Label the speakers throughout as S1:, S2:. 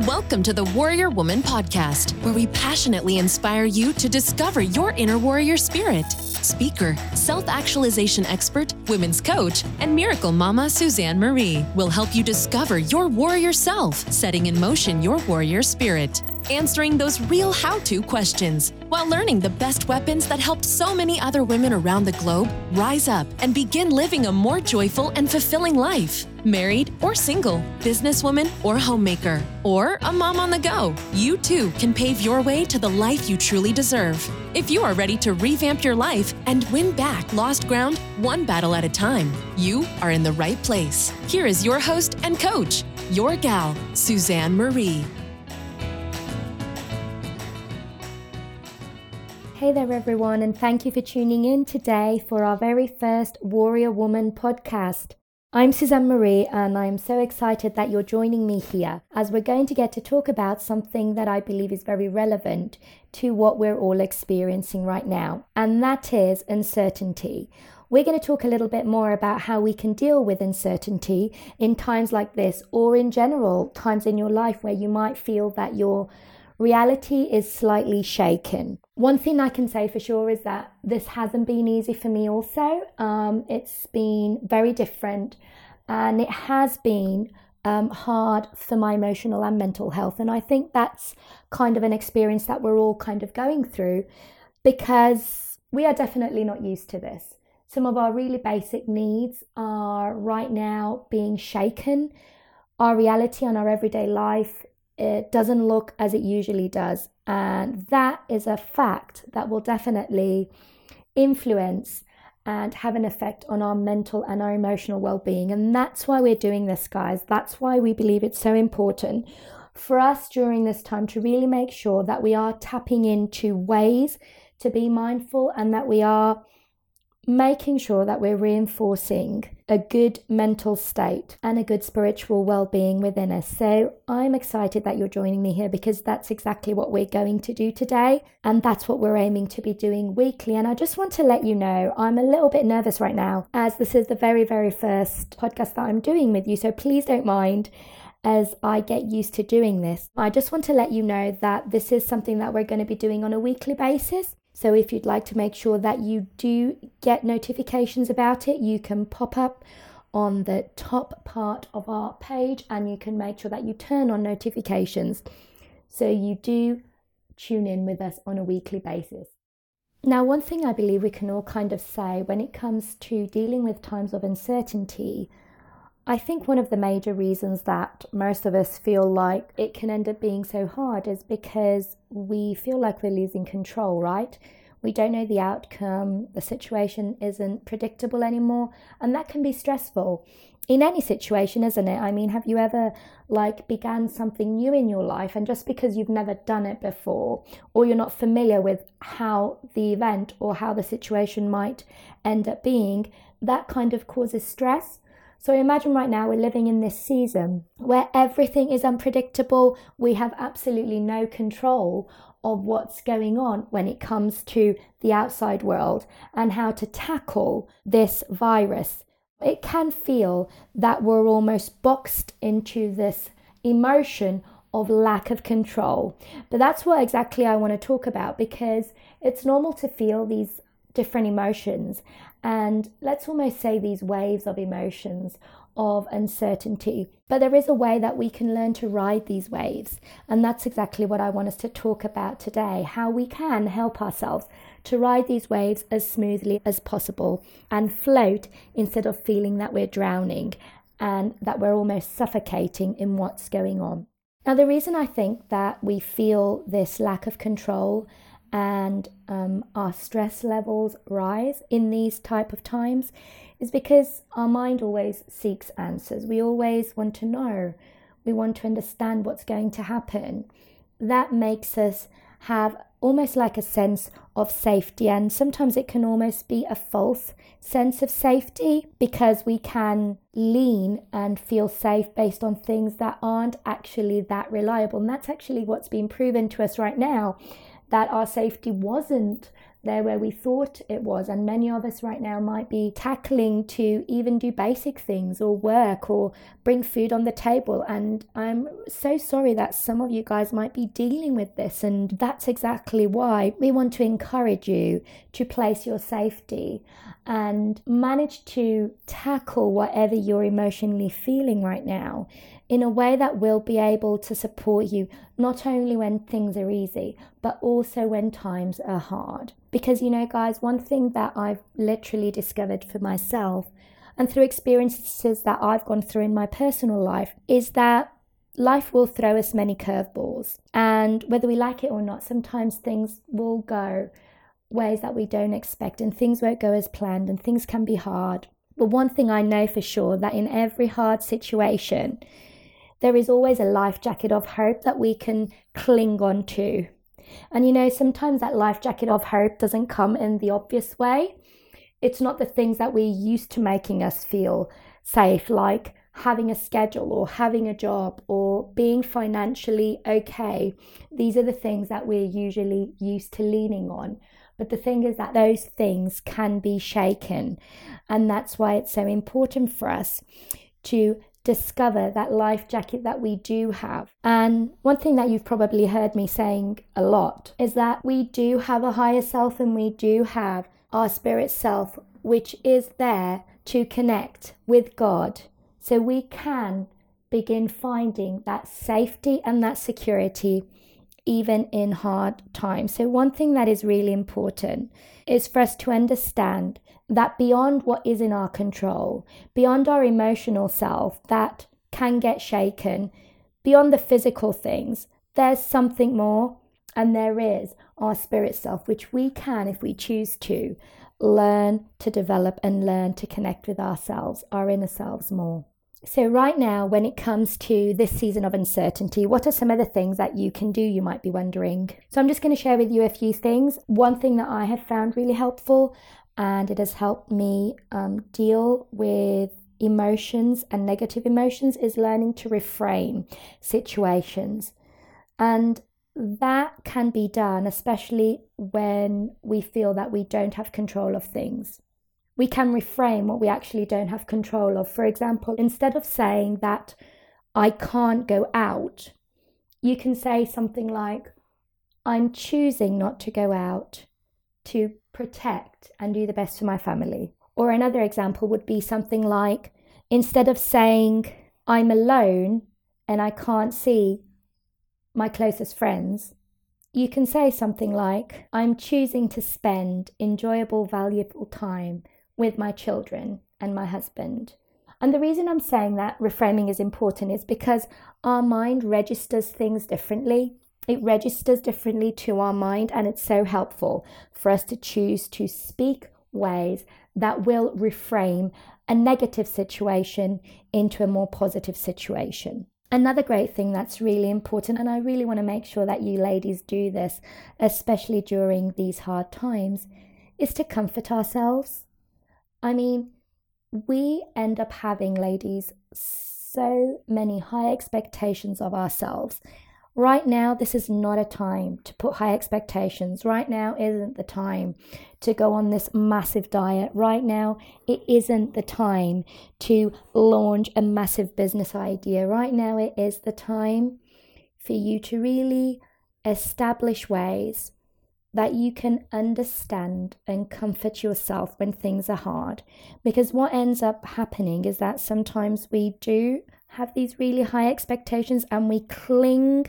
S1: Welcome to the Warrior Woman Podcast, where we passionately inspire you to discover your inner warrior spirit. Speaker, self actualization expert, women's coach, and miracle mama Suzanne Marie will help you discover your warrior self, setting in motion your warrior spirit answering those real how to questions while learning the best weapons that helped so many other women around the globe rise up and begin living a more joyful and fulfilling life. Married or single, businesswoman or homemaker, or a mom on the go, you too can pave your way to the life you truly deserve. If you are ready to revamp your life and win back lost ground one battle at a time, you are in the right place. Here is your host and coach, your gal, Suzanne Marie.
S2: Hey there, everyone, and thank you for tuning in today for our very first Warrior Woman podcast. I'm Suzanne Marie, and I'm so excited that you're joining me here as we're going to get to talk about something that I believe is very relevant to what we're all experiencing right now, and that is uncertainty. We're going to talk a little bit more about how we can deal with uncertainty in times like this, or in general, times in your life where you might feel that you're reality is slightly shaken. One thing I can say for sure is that this hasn't been easy for me, also. Um, it's been very different and it has been um, hard for my emotional and mental health. And I think that's kind of an experience that we're all kind of going through because we are definitely not used to this. Some of our really basic needs are right now being shaken. Our reality and our everyday life it doesn't look as it usually does. And that is a fact that will definitely influence and have an effect on our mental and our emotional well being. And that's why we're doing this, guys. That's why we believe it's so important for us during this time to really make sure that we are tapping into ways to be mindful and that we are making sure that we're reinforcing a good mental state and a good spiritual well being within us. So I'm excited that you're joining me here because that's exactly what we're going to do today. And that's what we're aiming to be doing weekly. And I just want to let you know I'm a little bit nervous right now as this is the very, very first podcast that I'm doing with you. So please don't mind as I get used to doing this. I just want to let you know that this is something that we're going to be doing on a weekly basis. So if you'd like to make sure that you do get notifications about it, you can pop up on the top part of our page and you can make sure that you turn on notifications so you do tune in with us on a weekly basis. Now, one thing I believe we can all kind of say when it comes to dealing with times of uncertainty I think one of the major reasons that most of us feel like it can end up being so hard is because we feel like we're losing control, right? We don't know the outcome, the situation isn't predictable anymore, and that can be stressful in any situation, isn't it? I mean, have you ever like began something new in your life and just because you've never done it before or you're not familiar with how the event or how the situation might end up being, that kind of causes stress so imagine right now we're living in this season where everything is unpredictable. We have absolutely no control of what's going on when it comes to the outside world and how to tackle this virus. It can feel that we're almost boxed into this emotion of lack of control. But that's what exactly I want to talk about because it's normal to feel these different emotions and let's almost say these waves of emotions of uncertainty. But there is a way that we can learn to ride these waves. And that's exactly what I want us to talk about today how we can help ourselves to ride these waves as smoothly as possible and float instead of feeling that we're drowning and that we're almost suffocating in what's going on. Now, the reason I think that we feel this lack of control and um, our stress levels rise in these type of times is because our mind always seeks answers. We always want to know. We want to understand what's going to happen. That makes us have almost like a sense of safety and sometimes it can almost be a false sense of safety because we can lean and feel safe based on things that aren't actually that reliable and that's actually what's been proven to us right now that our safety wasn't there where we thought it was. And many of us right now might be tackling to even do basic things or work or bring food on the table. And I'm so sorry that some of you guys might be dealing with this. And that's exactly why we want to encourage you to place your safety and manage to tackle whatever you're emotionally feeling right now in a way that will be able to support you not only when things are easy, but also when times are hard. Because, you know, guys, one thing that I've literally discovered for myself and through experiences that I've gone through in my personal life is that life will throw us many curveballs. And whether we like it or not, sometimes things will go ways that we don't expect and things won't go as planned and things can be hard. But one thing I know for sure that in every hard situation, there is always a life jacket of hope that we can cling on to. And you know, sometimes that life jacket of hope doesn't come in the obvious way. It's not the things that we're used to making us feel safe, like having a schedule or having a job or being financially okay. These are the things that we're usually used to leaning on. But the thing is that those things can be shaken. And that's why it's so important for us to discover that life jacket that we do have. And one thing that you've probably heard me saying a lot is that we do have a higher self and we do have our spirit self, which is there to connect with God. So we can begin finding that safety and that security even in hard times. So, one thing that is really important is for us to understand that beyond what is in our control, beyond our emotional self that can get shaken, beyond the physical things, there's something more, and there is our spirit self, which we can, if we choose to, learn to develop and learn to connect with ourselves, our inner selves more. So, right now, when it comes to this season of uncertainty, what are some of the things that you can do? You might be wondering. So, I'm just going to share with you a few things. One thing that I have found really helpful and it has helped me um, deal with emotions and negative emotions is learning to reframe situations. And that can be done, especially when we feel that we don't have control of things. We can reframe what we actually don't have control of. For example, instead of saying that I can't go out, you can say something like, I'm choosing not to go out to protect and do the best for my family. Or another example would be something like instead of saying, I'm alone and I can't see my closest friends, you can say something like, I'm choosing to spend enjoyable, valuable time with my children and my husband. And the reason I'm saying that reframing is important is because our mind registers things differently. It registers differently to our mind, and it's so helpful for us to choose to speak ways that will reframe a negative situation into a more positive situation. Another great thing that's really important, and I really want to make sure that you ladies do this, especially during these hard times, is to comfort ourselves. I mean, we end up having, ladies, so many high expectations of ourselves Right now, this is not a time to put high expectations. Right now isn't the time to go on this massive diet. Right now, it isn't the time to launch a massive business idea. Right now, it is the time for you to really establish ways that you can understand and comfort yourself when things are hard. Because what ends up happening is that sometimes we do have these really high expectations and we cling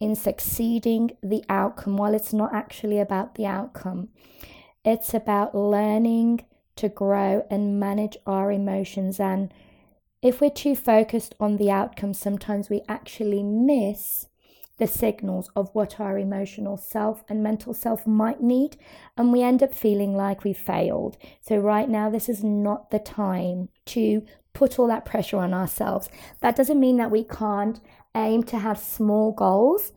S2: in succeeding the outcome while it's not actually about the outcome. It's about learning to grow and manage our emotions. And if we're too focused on the outcome, sometimes we actually miss the signals of what our emotional self and mental self might need, and we end up feeling like we failed. So, right now, this is not the time to put all that pressure on ourselves. That doesn't mean that we can't aim to have small goals,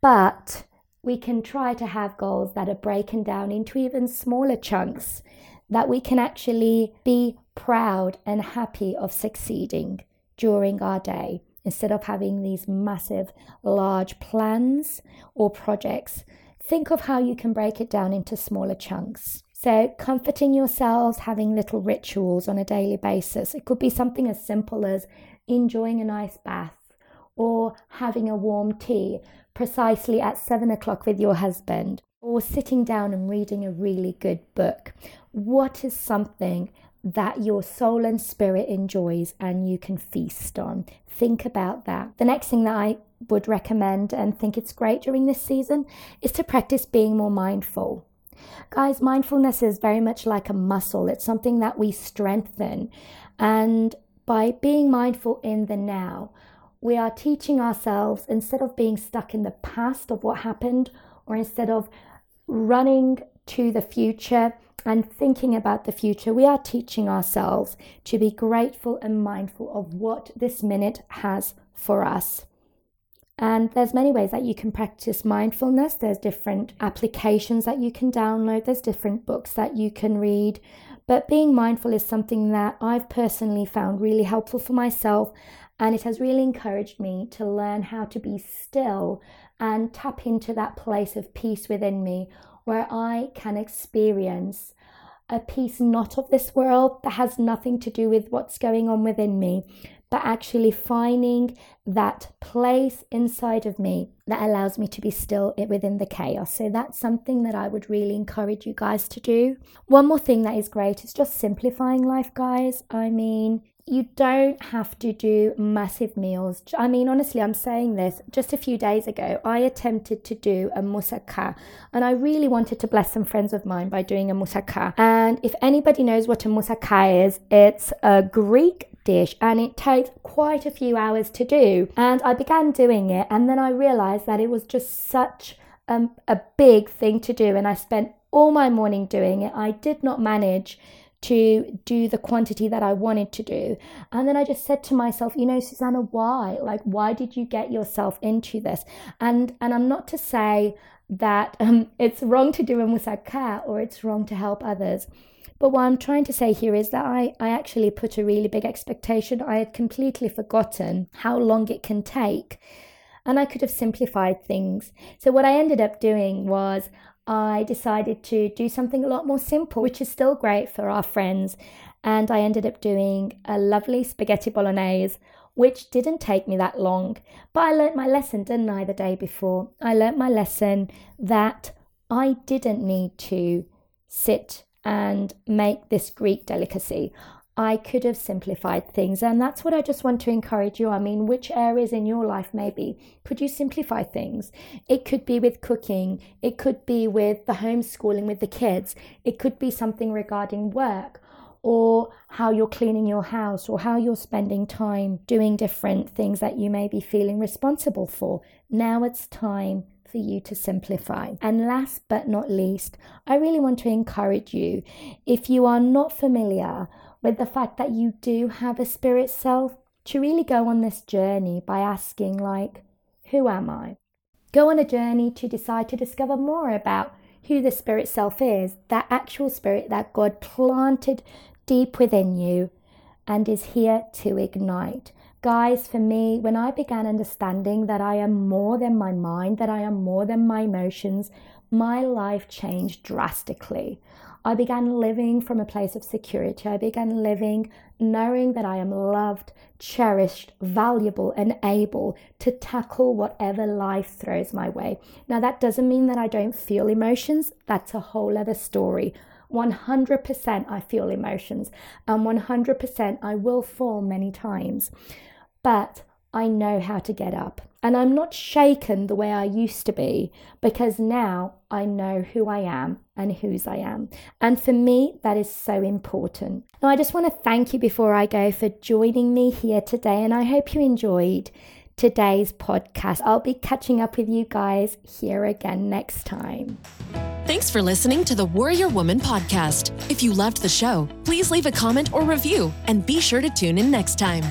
S2: but we can try to have goals that are broken down into even smaller chunks that we can actually be proud and happy of succeeding during our day instead of having these massive, large plans or projects think of how you can break it down into smaller chunks. So, comforting yourselves, having little rituals on a daily basis. It could be something as simple as enjoying a nice bath or having a warm tea precisely at seven o'clock with your husband or sitting down and reading a really good book. What is something that your soul and spirit enjoys and you can feast on? Think about that. The next thing that I would recommend and think it's great during this season is to practice being more mindful. Guys, mindfulness is very much like a muscle, it's something that we strengthen. And by being mindful in the now, we are teaching ourselves instead of being stuck in the past of what happened, or instead of running to the future and thinking about the future, we are teaching ourselves to be grateful and mindful of what this minute has for us. And there's many ways that you can practice mindfulness. There's different applications that you can download. There's different books that you can read. But being mindful is something that I've personally found really helpful for myself. And it has really encouraged me to learn how to be still and tap into that place of peace within me where I can experience a peace not of this world that has nothing to do with what's going on within me, but actually finding that place inside of me that allows me to be still within the chaos. So that's something that I would really encourage you guys to do. One more thing that is great is just simplifying life, guys. I mean, you don't have to do massive meals. I mean, honestly, I'm saying this just a few days ago. I attempted to do a moussaka, and I really wanted to bless some friends of mine by doing a moussaka. And if anybody knows what a moussaka is, it's a Greek dish and it takes quite a few hours to do. And I began doing it, and then I realized that it was just such um, a big thing to do, and I spent all my morning doing it. I did not manage to do the quantity that I wanted to do. And then I just said to myself, you know, Susanna, why? Like, why did you get yourself into this? And and I'm not to say that um, it's wrong to do a moussaka or it's wrong to help others. But what I'm trying to say here is that I, I actually put a really big expectation. I had completely forgotten how long it can take. And I could have simplified things. So, what I ended up doing was I decided to do something a lot more simple, which is still great for our friends. And I ended up doing a lovely spaghetti bolognese, which didn't take me that long. But I learnt my lesson, didn't I, the day before? I learnt my lesson that I didn't need to sit and make this Greek delicacy. I could have simplified things. And that's what I just want to encourage you. I mean, which areas in your life maybe could you simplify things? It could be with cooking, it could be with the homeschooling with the kids, it could be something regarding work. Or how you're cleaning your house, or how you're spending time doing different things that you may be feeling responsible for. Now it's time for you to simplify. And last but not least, I really want to encourage you if you are not familiar with the fact that you do have a spirit self to really go on this journey by asking, like, who am I? Go on a journey to decide to discover more about who the spirit self is, that actual spirit that God planted deep within you and is here to ignite. Guys, for me, when I began understanding that I am more than my mind, that I am more than my emotions, my life changed drastically. I began living from a place of security. I began living knowing that I am loved, cherished, valuable, and able to tackle whatever life throws my way. Now, that doesn't mean that I don't feel emotions, that's a whole other story. 100% I feel emotions, and 100% I will fall many times. But I know how to get up. And I'm not shaken the way I used to be because now I know who I am and whose I am. And for me, that is so important. Now, I just want to thank you before I go for joining me here today. And I hope you enjoyed today's podcast. I'll be catching up with you guys here again next time.
S1: Thanks for listening to the Warrior Woman podcast. If you loved the show, please leave a comment or review and be sure to tune in next time.